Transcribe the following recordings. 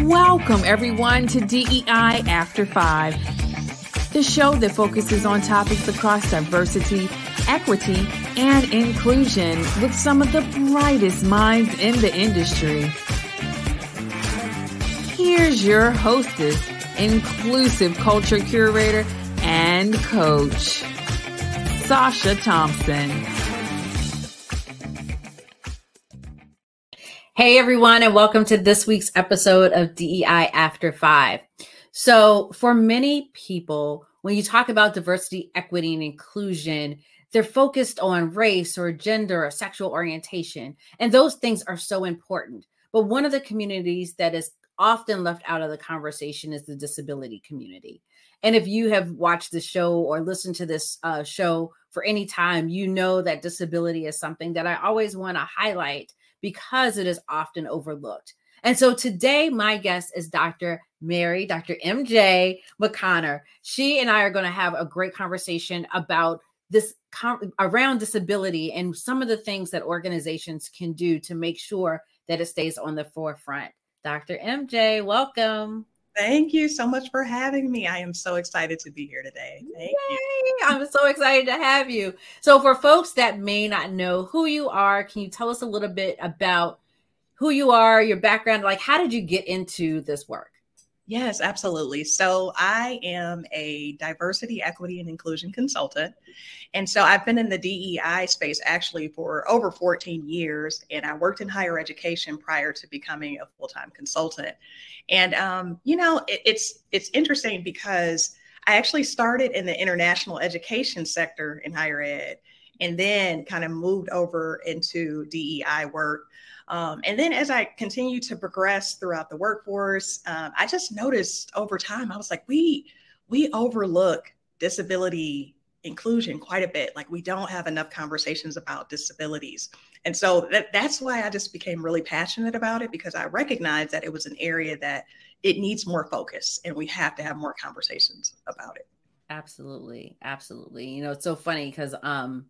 Welcome, everyone, to DEI After Five, the show that focuses on topics across diversity, equity, and inclusion with some of the brightest minds in the industry. Here's your hostess, inclusive culture curator, and coach, Sacha Thompson. Hey everyone, and welcome to this week's episode of DEI After Five. So, for many people, when you talk about diversity, equity, and inclusion, they're focused on race or gender or sexual orientation. And those things are so important. But one of the communities that is often left out of the conversation is the disability community. And if you have watched the show or listened to this uh, show for any time, you know that disability is something that I always want to highlight because it is often overlooked. And so today, my guest is Dr. Mary, Dr. MJ McConner. She and I are going to have a great conversation about this around disability and some of the things that organizations can do to make sure that it stays on the forefront. Dr. MJ, welcome. Thank you so much for having me. I am so excited to be here today. Thank Yay. you. I'm so excited to have you. So, for folks that may not know who you are, can you tell us a little bit about who you are, your background? Like, how did you get into this work? Yes, absolutely. So I am a diversity, equity, and inclusion consultant. And so I've been in the DEI space actually for over 14 years, and I worked in higher education prior to becoming a full time consultant. And, um, you know, it, it's, it's interesting because I actually started in the international education sector in higher ed and then kind of moved over into DEI work. Um, and then as I continue to progress throughout the workforce, um, I just noticed over time, I was like, we we overlook disability inclusion quite a bit. Like we don't have enough conversations about disabilities. And so that, that's why I just became really passionate about it because I recognized that it was an area that it needs more focus and we have to have more conversations about it. Absolutely. Absolutely. You know, it's so funny because um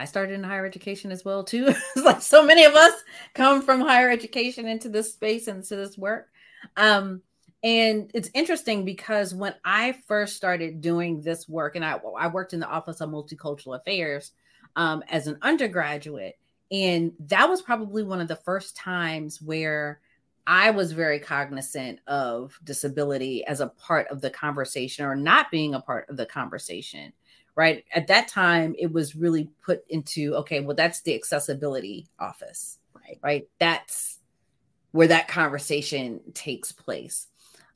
I started in higher education as well too. like so many of us come from higher education into this space and to this work. Um, and it's interesting because when I first started doing this work, and I, I worked in the Office of Multicultural Affairs um, as an undergraduate, and that was probably one of the first times where I was very cognizant of disability as a part of the conversation or not being a part of the conversation right? At that time, it was really put into okay, well, that's the accessibility office, right? Right. That's where that conversation takes place.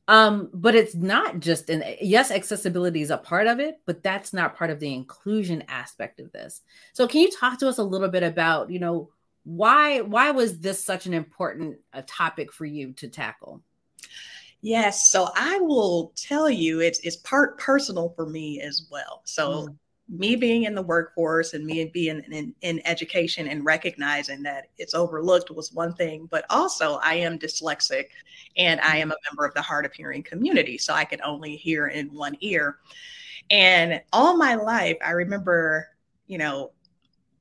Um, but it's not just in yes, accessibility is a part of it, but that's not part of the inclusion aspect of this. So, can you talk to us a little bit about, you know, why why was this such an important uh, topic for you to tackle? Yes. So I will tell you it's it's part personal for me as well. So mm. me being in the workforce and me being in, in education and recognizing that it's overlooked was one thing, but also I am dyslexic and I am a member of the hard of hearing community. So I can only hear in one ear. And all my life, I remember, you know,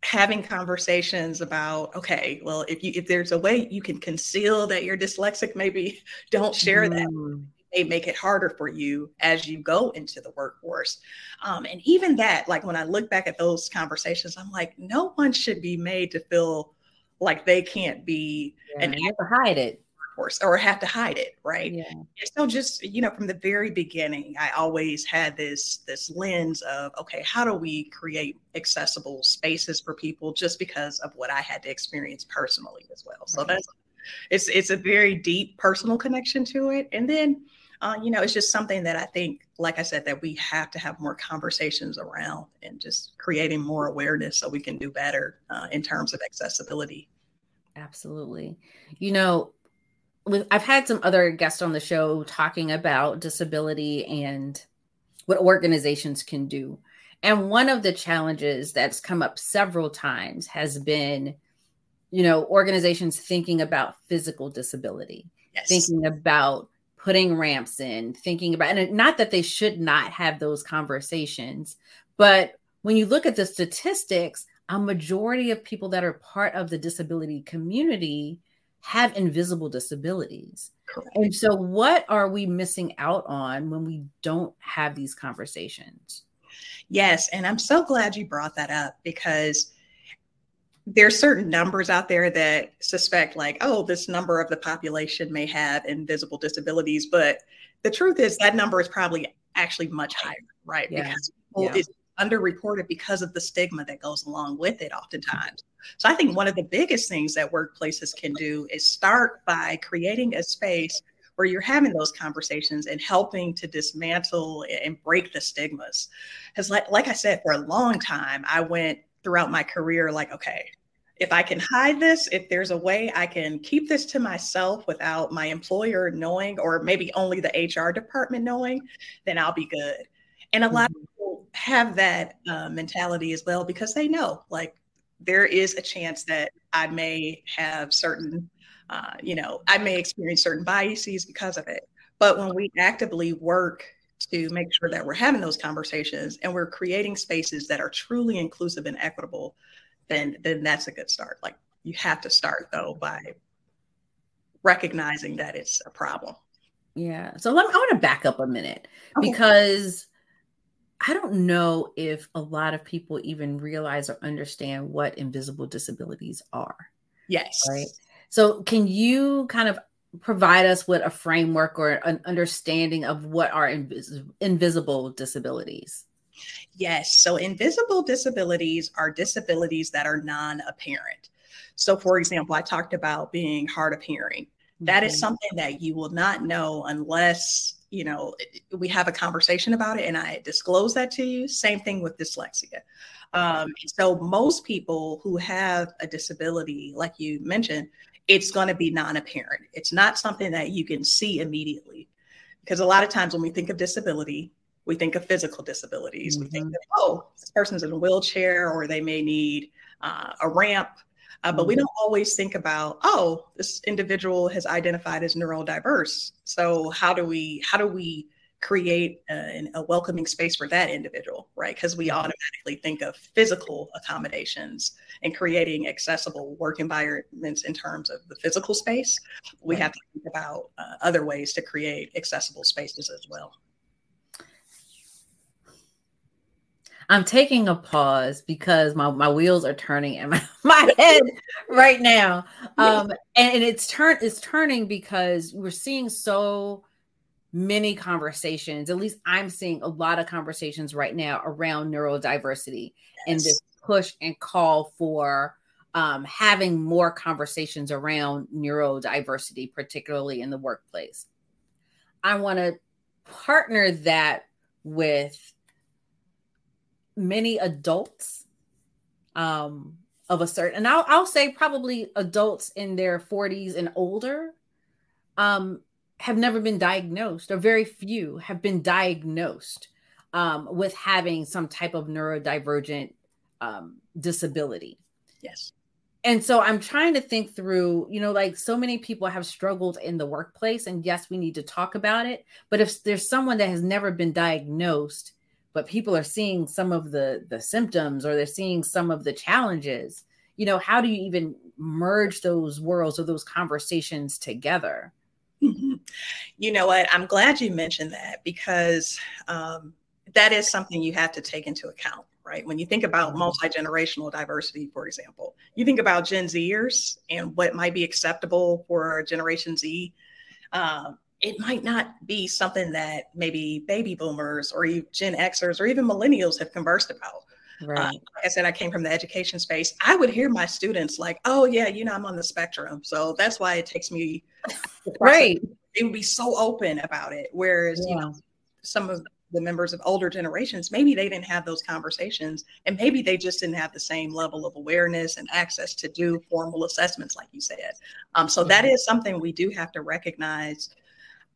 having conversations about okay well if you if there's a way you can conceal that you're dyslexic maybe don't share mm. that may make it harder for you as you go into the workforce. Um, and even that like when i look back at those conversations i'm like no one should be made to feel like they can't be yeah, and you have to hide it course or have to hide it right? Yeah. so just you know from the very beginning i always had this this lens of okay how do we create accessible spaces for people just because of what i had to experience personally as well? So that's it's it's a very deep personal connection to it. And then uh, you know it's just something that i think like i said that we have to have more conversations around and just creating more awareness so we can do better uh, in terms of accessibility. Absolutely. You know with, I've had some other guests on the show talking about disability and what organizations can do. And one of the challenges that's come up several times has been, you know, organizations thinking about physical disability, yes. thinking about putting ramps in, thinking about, and not that they should not have those conversations, but when you look at the statistics, a majority of people that are part of the disability community have invisible disabilities. Correct. And so, what are we missing out on when we don't have these conversations? Yes. And I'm so glad you brought that up because there's certain numbers out there that suspect like oh this number of the population may have invisible disabilities but the truth is that number is probably actually much higher right yeah. because yeah. it's underreported because of the stigma that goes along with it oftentimes so i think one of the biggest things that workplaces can do is start by creating a space where you're having those conversations and helping to dismantle and break the stigmas because like, like i said for a long time i went throughout my career like, okay, if I can hide this, if there's a way I can keep this to myself without my employer knowing, or maybe only the HR department knowing, then I'll be good. And a lot of mm-hmm. Have that uh, mentality as well because they know, like, there is a chance that I may have certain, uh, you know, I may experience certain biases because of it. But when we actively work to make sure that we're having those conversations and we're creating spaces that are truly inclusive and equitable, then then that's a good start. Like you have to start though by recognizing that it's a problem. Yeah. So let me, I want to back up a minute okay. because I don't know if a lot of people even realize or understand what invisible disabilities are. Yes. Right. So can you kind of provide us with a framework or an understanding of what are invis- invisible disabilities? Yes. So, invisible disabilities are disabilities that are non apparent. So, for example, I talked about being hard of hearing. That is mm-hmm. something that you will not know unless you know we have a conversation about it and i disclose that to you same thing with dyslexia um, so most people who have a disability like you mentioned it's going to be non apparent. It's not something that you can see immediately. Because a lot of times when we think of disability, we think of physical disabilities. Mm-hmm. We think mm-hmm. that, oh, this person's in a wheelchair or they may need uh, a ramp. Uh, but we mm-hmm. don't always think about, oh, this individual has identified as neurodiverse. So how do we how do we create a, a welcoming space for that individual, right? Because we automatically think of physical accommodations and creating accessible work environments in terms of the physical space. We right. have to think about uh, other ways to create accessible spaces as well. I'm taking a pause because my, my wheels are turning in my, my head right now. Um, and, and it's turn it's turning because we're seeing so many conversations. At least I'm seeing a lot of conversations right now around neurodiversity yes. and this push and call for um, having more conversations around neurodiversity, particularly in the workplace. I want to partner that with many adults um, of a certain, and I'll, I'll say probably adults in their 40s and older um, have never been diagnosed, or very few have been diagnosed um, with having some type of neurodivergent um, disability. Yes. And so I'm trying to think through, you know, like so many people have struggled in the workplace, and yes, we need to talk about it. But if there's someone that has never been diagnosed, but people are seeing some of the the symptoms or they're seeing some of the challenges, you know, how do you even merge those worlds or those conversations together? Mm-hmm. You know what? I'm glad you mentioned that because um, that is something you have to take into account, right? When you think about mm-hmm. multi generational diversity, for example, you think about Gen Zers and what might be acceptable for Generation Z. Uh, it might not be something that maybe baby boomers or Gen Xers or even millennials have conversed about. Right. Uh, like I said, I came from the education space. I would hear my students like, "Oh yeah, you know, I'm on the spectrum, so that's why it takes me." right. They would be so open about it, whereas yeah. you know, some of the members of older generations maybe they didn't have those conversations, and maybe they just didn't have the same level of awareness and access to do formal assessments, like you said. Um, so that is something we do have to recognize.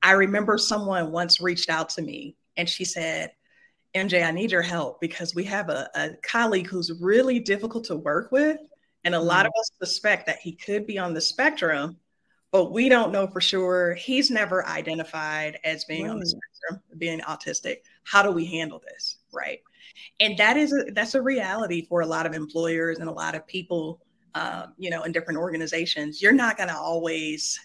I remember someone once reached out to me, and she said MJ, I need your help because we have a, a colleague who's really difficult to work with. And a mm-hmm. lot of us suspect that he could be on the spectrum, but we don't know for sure. He's never identified as being right. on the spectrum, being autistic. How do we handle this? Right. And that is a, that's a reality for a lot of employers and a lot of people, um, you know, in different organizations. You're not going to always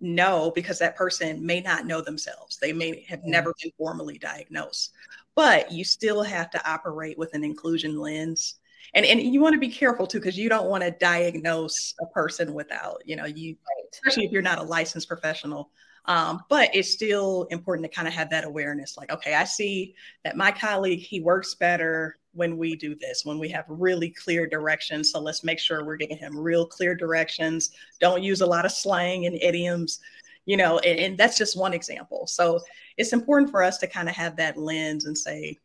know because that person may not know themselves. They may have never been formally diagnosed, but you still have to operate with an inclusion lens. And, and you want to be careful too, because you don't want to diagnose a person without, you know, you, especially if you're not a licensed professional. Um, but it's still important to kind of have that awareness like, okay, I see that my colleague, he works better when we do this, when we have really clear directions. So let's make sure we're giving him real clear directions. Don't use a lot of slang and idioms, you know, and, and that's just one example. So it's important for us to kind of have that lens and say,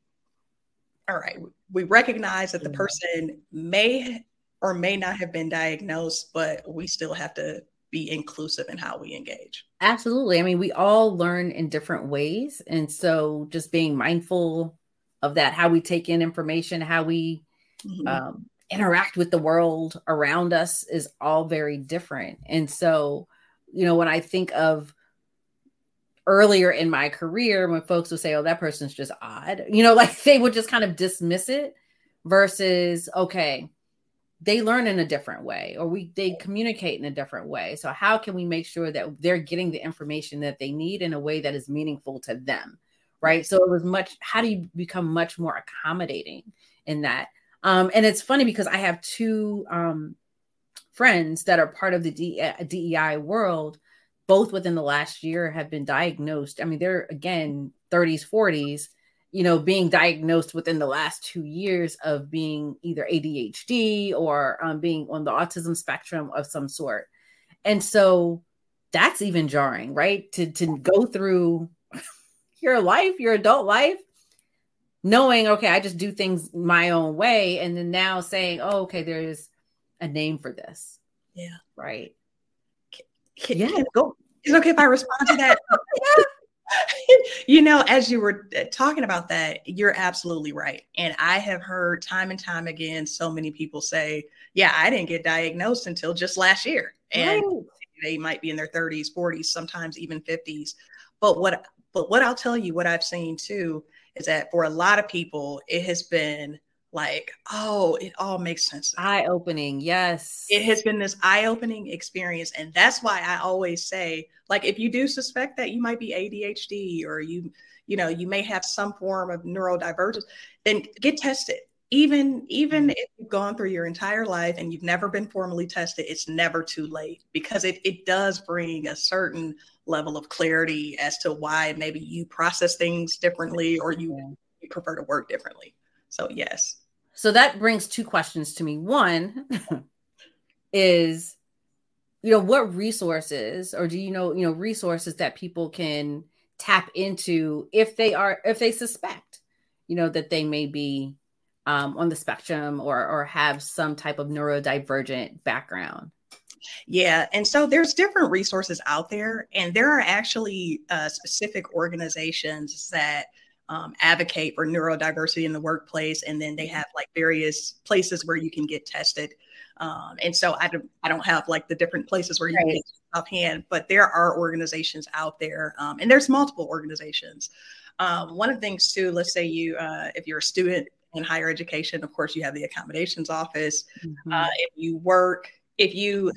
all right, we recognize that the person may or may not have been diagnosed, but we still have to be inclusive in how we engage. Absolutely. I mean, we all learn in different ways. And so just being mindful of that, how we take in information, how we mm-hmm. um, interact with the world around us is all very different. And so, you know, when I think of earlier in my career, when folks would say, oh, that person's just odd, you know, like they would just kind of dismiss it versus, okay, they learn in a different way or we they communicate in a different way so how can we make sure that they're getting the information that they need in a way that is meaningful to them right? So it was much, how do you become much more accommodating in that? Um, and it's funny because I have two um, friends that are part of the DEI world, both within the last year have been diagnosed. I mean, they're again 30s, 40s, you know, being diagnosed within the last two years of being either ADHD or um, being on the autism spectrum of some sort. And so that's even jarring, right? To to go through your life, your adult life, knowing, okay, I just do things my own way. And then now saying, oh, okay, there's a name for this. Yeah. Right. Can, yeah. Can, go. Is it okay if I respond to that? you know, as you were uh, talking about that, you're absolutely right. And I have heard time and time again so many people say, yeah, I didn't get diagnosed until just last year. And right. they might be in their 30s, 40s, sometimes even 50s. But what but what I'll tell you, what I've seen too, is that for a lot of people, it has been like, oh, it all makes sense. Eye opening. Yes. It has been this eye opening experience. And that's why I always say, like, if you do suspect that you might be ADHD or you, you know, you may have some form of neurodivergence, then get tested. Even even mm-hmm. if you've gone through your entire life and you've never been formally tested, it's never too late because it, it does bring a certain level of clarity as to why maybe you process things differently or you, you prefer to work differently. So, yes. So that brings two questions to me. One is, you know, what resources or do you know, you know, resources that people can tap into if they are, if they suspect, you know, that they may be um, on the spectrum or, or have some type of neurodivergent background? Yeah. And so there's different resources out there, and there are actually uh, specific organizations that um, advocate for neurodiversity in the workplace. And then they have like various places where you can get tested. Um, and so I don't, I don't have like the different places where you right. can get offhand, but there are organizations out there, um, and there's multiple organizations. Um, one of the things too, let's say you, uh, if you're a student in higher education, of course, you have the accommodations office. Mm-hmm. Uh, if you work, if you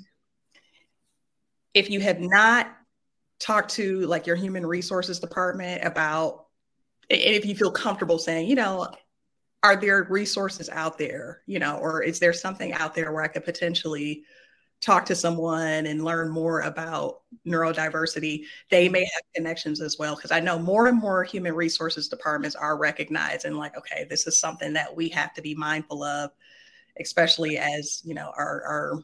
if you have not talked to like your human resources department about and if you feel comfortable saying you know are there resources out there you know or is there something out there where i could potentially talk to someone and learn more about neurodiversity? They may have connections as well because i know more and more human resources departments are recognized and like okay this is something that we have to be mindful of especially as you know our, our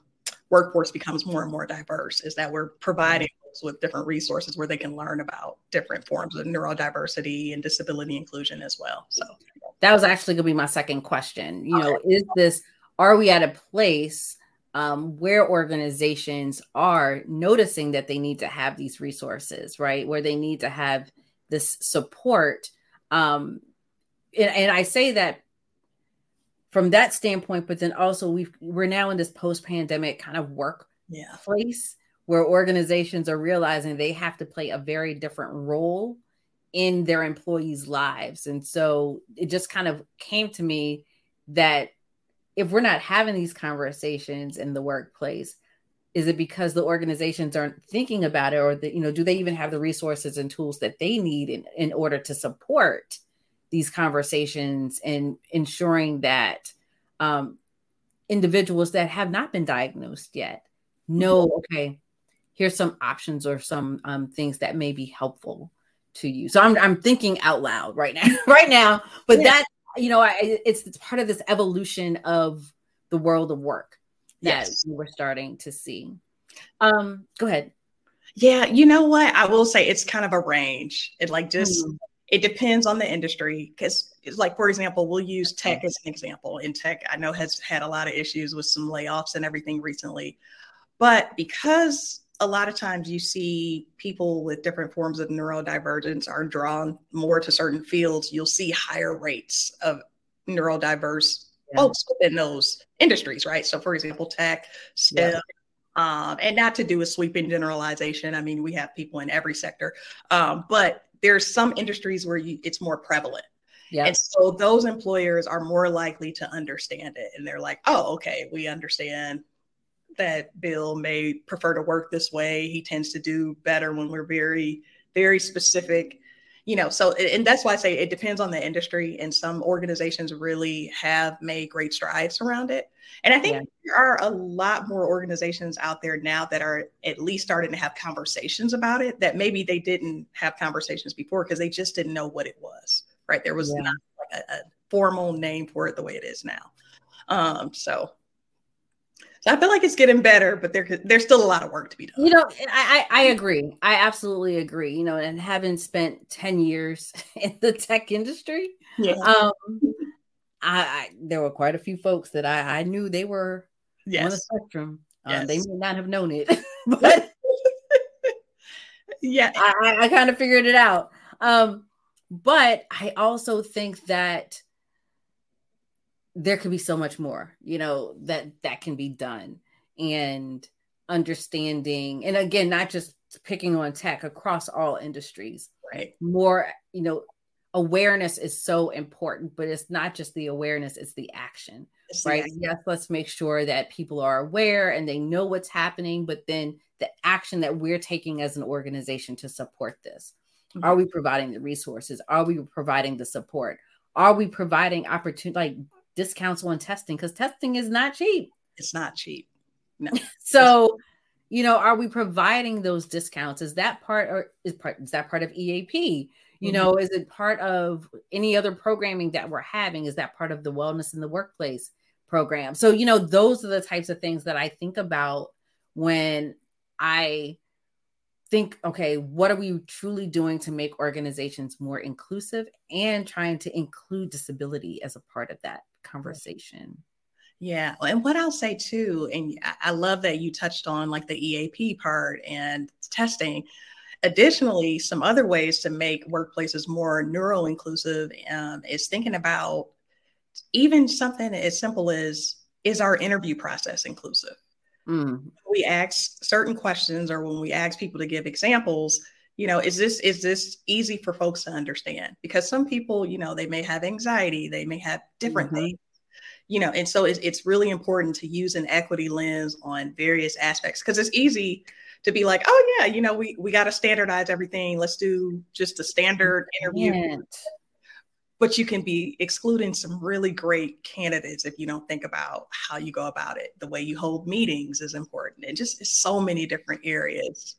workforce becomes more and more diverse is that we're providing with different resources where they can learn about different forms of neurodiversity and disability inclusion as well. So that was actually going to be my second question. You know, is this, are we at a place um, where organizations are noticing that they need to have these resources, right? Where they need to have this support. Um, and, and I say that from that standpoint, but then also we we're now in this post-pandemic kind of work yeah. place where organizations are realizing they have to play a very different role in their employees' lives. And so it just kind of came to me that if we're not having these conversations in the workplace, is it because the organizations aren't thinking about it or the, you know do they even have the resources and tools that they need in, in order to support these conversations and ensuring that um, individuals that have not been diagnosed yet know mm-hmm. okay here's some options or some um, things that may be helpful to you so i'm, I'm thinking out loud right now right now but yeah. that you know I, it's, it's part of this evolution of the world of work that yes. we're starting to see. Um, go ahead. Yeah, you know what? I will say it's kind of a range. It like just mm-hmm. it depends on the industry because it's like for example, we'll use tech as an example. In tech, I know has had a lot of issues with some layoffs and everything recently. But because a lot of times you see people with different forms of neurodivergence are drawn more to certain fields, you'll see higher rates of neurodiverse yeah. folks within those industries, right? So, for example, tech, STEM, yeah. um, and not to do a sweeping generalization. I mean, we have people in every sector, um, but there's some industries where you, it's more prevalent. Yeah. And so those employers are more likely to understand it. And they're like, oh, okay, we understand that Bill may prefer to work this way. He tends to do better when we're very, very specific you know so and that's why i say it depends on the industry and some organizations really have made great strides around it and i think yeah. there are a lot more organizations out there now that are at least starting to have conversations about it that maybe they didn't have conversations before because they just didn't know what it was right there was yeah. not like a, a formal name for it the way it is now um so so I feel like it's getting better, but there there's still a lot of work to be done. You know, I, I agree. I absolutely agree. You know, and having spent 10 years in the tech industry, yeah. um, I, I there were quite a few folks that I, I knew they were yes. on the spectrum. Yes. Um, they may not have known it, but yeah, I, I kind of figured it out. Um, but I also think that there could be so much more you know that that can be done. And understanding and again not just picking on tech across all industries. Right. More you know awareness is so important but it's not just the awareness it's the action it's right? the yes let's make sure that people are aware and they know what's happening but then the action that we're taking as an organization to support this. Mm-hmm. are we providing the resources? Are we providing the support? Are we providing opportunity like discounts on testing because testing is not cheap. It's not cheap. No. so, you know, are we providing those discounts? Is that part or is part is that part of EAP? You mm-hmm. know, is it part of any other programming that we're having? Is that part of the wellness in the workplace program? So, you know, those are the types of things that I think about when I think, okay, what are we truly doing to make organizations more inclusive and trying to include disability as a part of that conversation? Yeah. And what I'll say too, and I love that you touched on like the EAP part and testing. Additionally, some other ways to make workplaces more neuro inclusive um, is thinking about even something as simple as is our interview process inclusive? Mm. We ask certain questions, or when we ask people to give examples, you know, is this is this easy for folks to understand? Because some people, you know, they may have anxiety, they may have different mm-hmm. things, you know, and so it's it's really important to use an equity lens on various aspects because it's easy to be like, oh yeah, you know, we we got to standardize everything. Let's do just a standard interview but you can be excluding some really great candidates if you don't think about how you go about it. The way you hold meetings is important, and just so many different areas.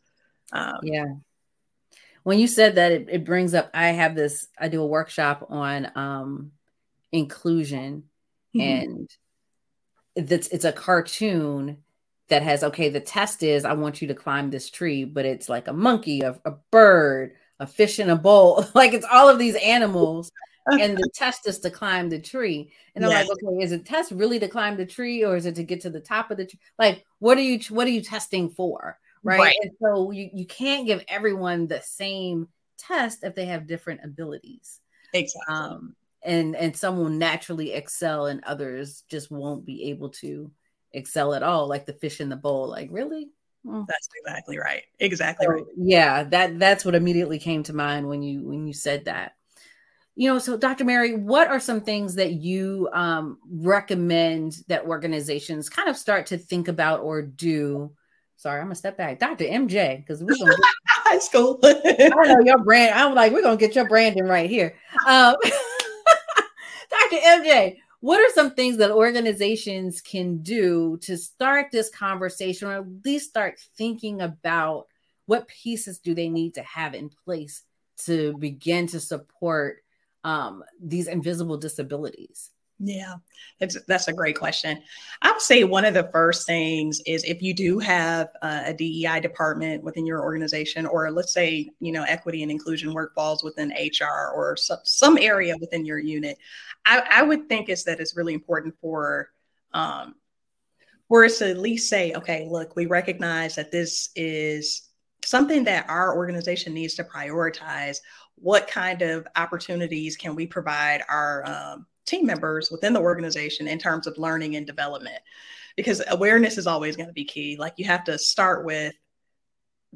Um, yeah. When you said that, it, it, brings up. I have this. I do a workshop on um, inclusion, mm-hmm. and it's it's a cartoon that has okay. The test is I want you to climb this tree, but it's like a monkey, a, a bird, a fish in a bowl. like it's all of these animals and the test is to climb the tree. And I'm yes. like, okay, is it test really to climb the tree or is it to get to the top of the tree? Like, what are you what are you testing for? Right. right. And so you, you can't give everyone the same test if they have different abilities. Exactly. Um, and and some will naturally excel and others just won't be able to excel at all, like the fish in the bowl. Like, really? That's exactly right. Exactly so, right. Yeah, that that's what immediately came to mind when you when you said that you know so dr mary what are some things that you um, recommend that organizations kind of start to think about or do sorry, I'm gonna step back. Dr. MJ, because we're gonna high school. I know your brand. I'm like, we're gonna get your branding right here. Um, Dr. MJ, what are some things that organizations can do to start this conversation or at least start thinking about what pieces do they need to have in place to begin to support um, these invisible disabilities? Yeah, it's, that's a great question. I would say one of the first things is if you do have a DEI department within your organization, or let's say, you know, equity and inclusion work falls within HR or some, some area within your unit, I, I would think is that it's really important for um, for us to at least say, okay, look, we recognize that this is something that our organization needs to prioritize. What kind of opportunities can we provide our um, team members within the organization in terms of learning and development? Because awareness is always going to be key. Like you have to start with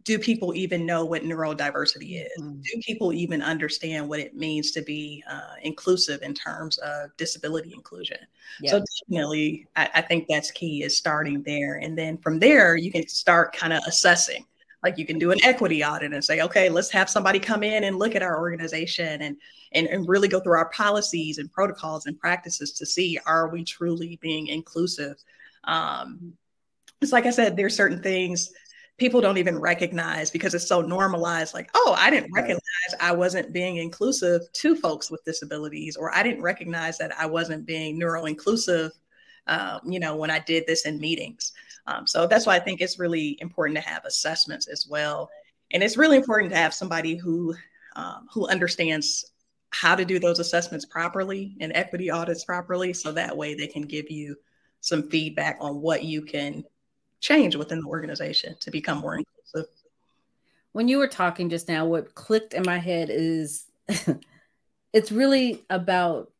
do people even know what neurodiversity is? Mm. Do people even understand what it means to be uh, inclusive in terms of disability inclusion? Yep. So definitely, I, I, think that's key is starting there, and then from there you can start kind of assessing. Like you can do an equity audit and say, okay, let's have somebody come in and look at our organization and and, and really go through our policies and protocols and practices to see are we truly being inclusive. Um, it's like I said, there's certain things people don't even recognize because it's so normalized like oh i didn't recognize i wasn't being inclusive to folks with disabilities or i didn't recognize that i wasn't being neuro inclusive um, you know when i did this in meetings um, so that's why i think it's really important to have assessments as well and it's really important to have somebody who um, who understands how to do those assessments properly and equity audits properly so that way they can give you some feedback on what you can change within the organization to become more inclusive. When you were talking just now, what clicked in my head is it's really about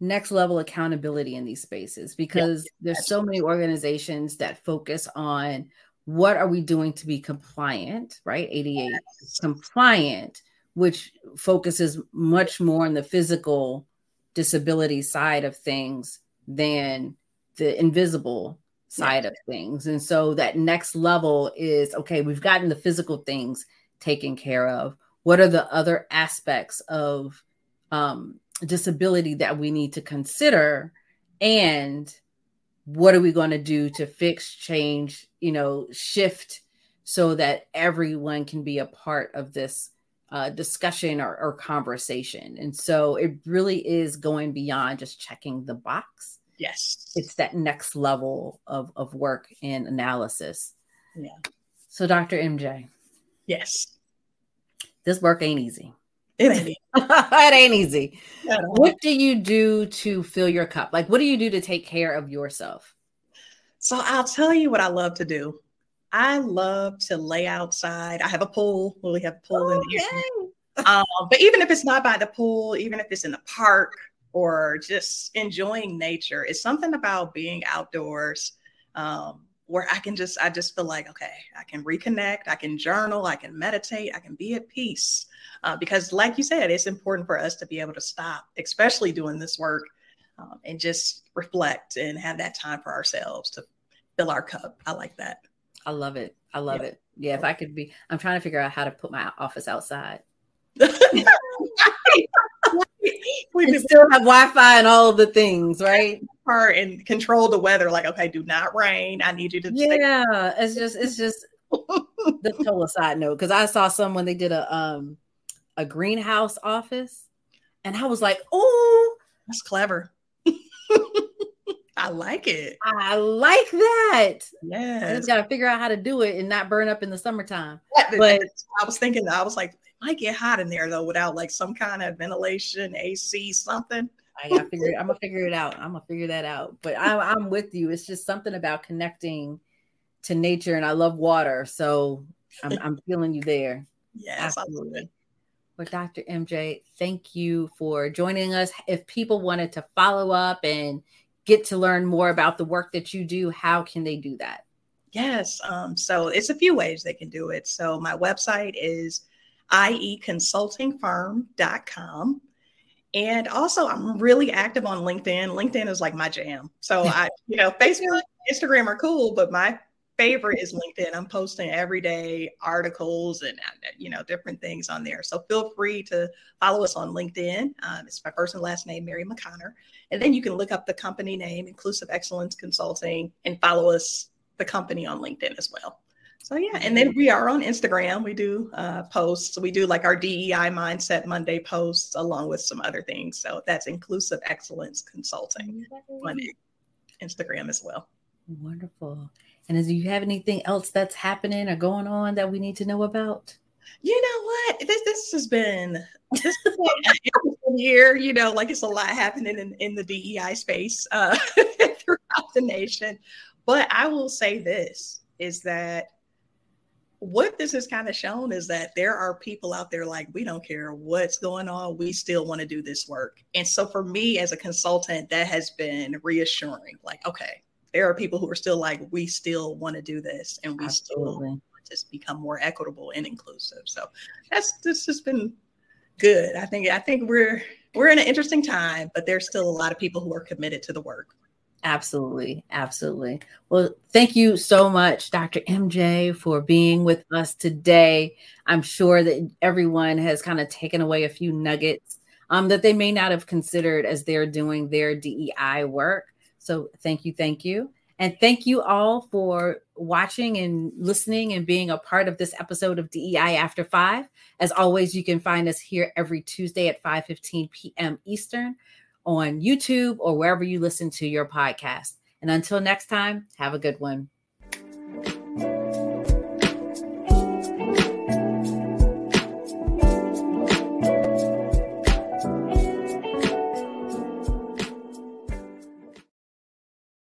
next level accountability in these spaces because there's so many organizations that focus on what are we doing to be compliant, right? ADA compliant, which focuses much more on the physical disability side of things than the invisible side yeah. of things. And so that next level is okay, we've gotten the physical things taken care of. What are the other aspects of um, disability that we need to consider? And what are we going to do to fix, change, you know, shift so that everyone can be a part of this uh, discussion or, or conversation? And so it really is going beyond just checking the box Yes. It's that next level of, of work and analysis. Yeah. So, Dr. MJ. Yes. This work ain't easy. It ain't it ain't easy. What do you do to fill your cup? Like, what do you do to take care of yourself? So, I'll tell you what I love to do. I love to lay outside. I have a pool. We have a pool okay. in the um, but even if it's not by the pool, even if it's in the park, or just enjoying nature. It's something about being outdoors um, where I can just, I just feel like, okay, I can reconnect, I can journal, I can meditate, I can be at peace. Uh, because, like you said, it's important for us to be able to stop, especially doing this work, um, and just reflect and have that time for ourselves to fill our cup. I like that. I love it. I love yeah. it. Yeah, if I could be, I'm trying to figure out how to put my office outside. we still have Wi-Fi and all of the things, right? And control the weather. Like, okay, do not rain. I need you to. Yeah, stay. it's just, it's just the total side note because I saw someone they did a um a greenhouse office, and I was like, oh, that's clever. I like it. I like that. Yeah. I just got to figure out how to do it and not burn up in the summertime. But I was thinking, I was like, might get hot in there though without like some kind of ventilation, AC, something. I gotta figure it, I'm gonna figure it out. I'm gonna figure that out. But I'm, I'm with you. It's just something about connecting to nature, and I love water, so I'm, I'm feeling you there. Yes, absolutely. Well, Dr. MJ, thank you for joining us. If people wanted to follow up and get to learn more about the work that you do, how can they do that? Yes. Um, so it's a few ways they can do it. So my website is ieconsultingfirm.com. And also, I'm really active on LinkedIn. LinkedIn is like my jam. So I, you know, Facebook, Instagram are cool, but my favorite is LinkedIn. I'm posting every day articles and uh, you know different things on there. So feel free to follow us on LinkedIn. Um, it's my first and last name, Mary McConner, and then you can look up the company name, Inclusive Excellence Consulting, and follow us the company on LinkedIn as well. So yeah, and then we are on Instagram. We do uh, posts. We do like our DEI mindset Monday posts along with some other things. So that's Inclusive Excellence Consulting on Instagram as well. Wonderful. And do you have anything else that's happening or going on that we need to know about? You know what? This this has been this year. You know, like it's a lot happening in, in the DEI space uh, throughout the nation. But I will say this is that what this has kind of shown is that there are people out there like we don't care what's going on we still want to do this work and so for me as a consultant that has been reassuring like okay there are people who are still like, we still want to do this and we Absolutely. still want to become more equitable and inclusive. So that's this has been good. I think I think we're we're in an interesting time, but there's still a lot of people who are committed to the work. Absolutely. Absolutely. Well, thank you so much, Dr. MJ, for being with us today. I'm sure that everyone has kind of taken away a few nuggets um, that they may not have considered as they're doing their DEI work. So thank you, thank you. And thank you all for watching and listening and being a part of this episode of DEI After 5. As always, you can find us here every Tuesday at 5:15 p.m. Eastern on YouTube or wherever you listen to your podcast. And until next time, have a good one.